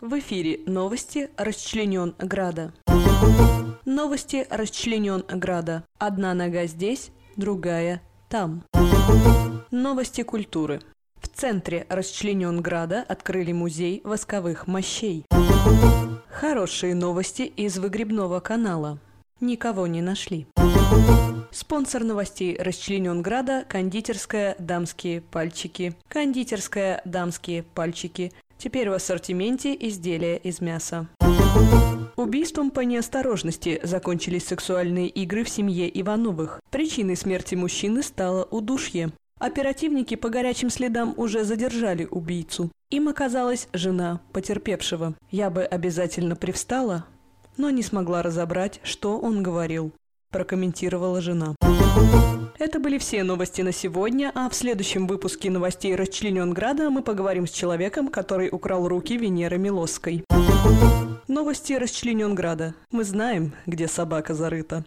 В эфире новости Расчлененграда. Новости Расчлененграда. Одна нога здесь, другая там. Новости культуры. В центре Расчлененграда открыли музей восковых мощей. Хорошие новости из выгребного канала. Никого не нашли. Спонсор новостей Расчлененграда – кондитерская «Дамские пальчики». Кондитерская «Дамские пальчики». Теперь в ассортименте изделия из мяса. Убийством по неосторожности закончились сексуальные игры в семье Ивановых. Причиной смерти мужчины стало удушье. Оперативники по горячим следам уже задержали убийцу. Им оказалась жена потерпевшего. Я бы обязательно привстала, но не смогла разобрать, что он говорил, прокомментировала жена. Это были все новости на сегодня, а в следующем выпуске новостей Расчлененграда мы поговорим с человеком, который украл руки Венеры Милосской. Новости Расчлененграда. Мы знаем, где собака зарыта.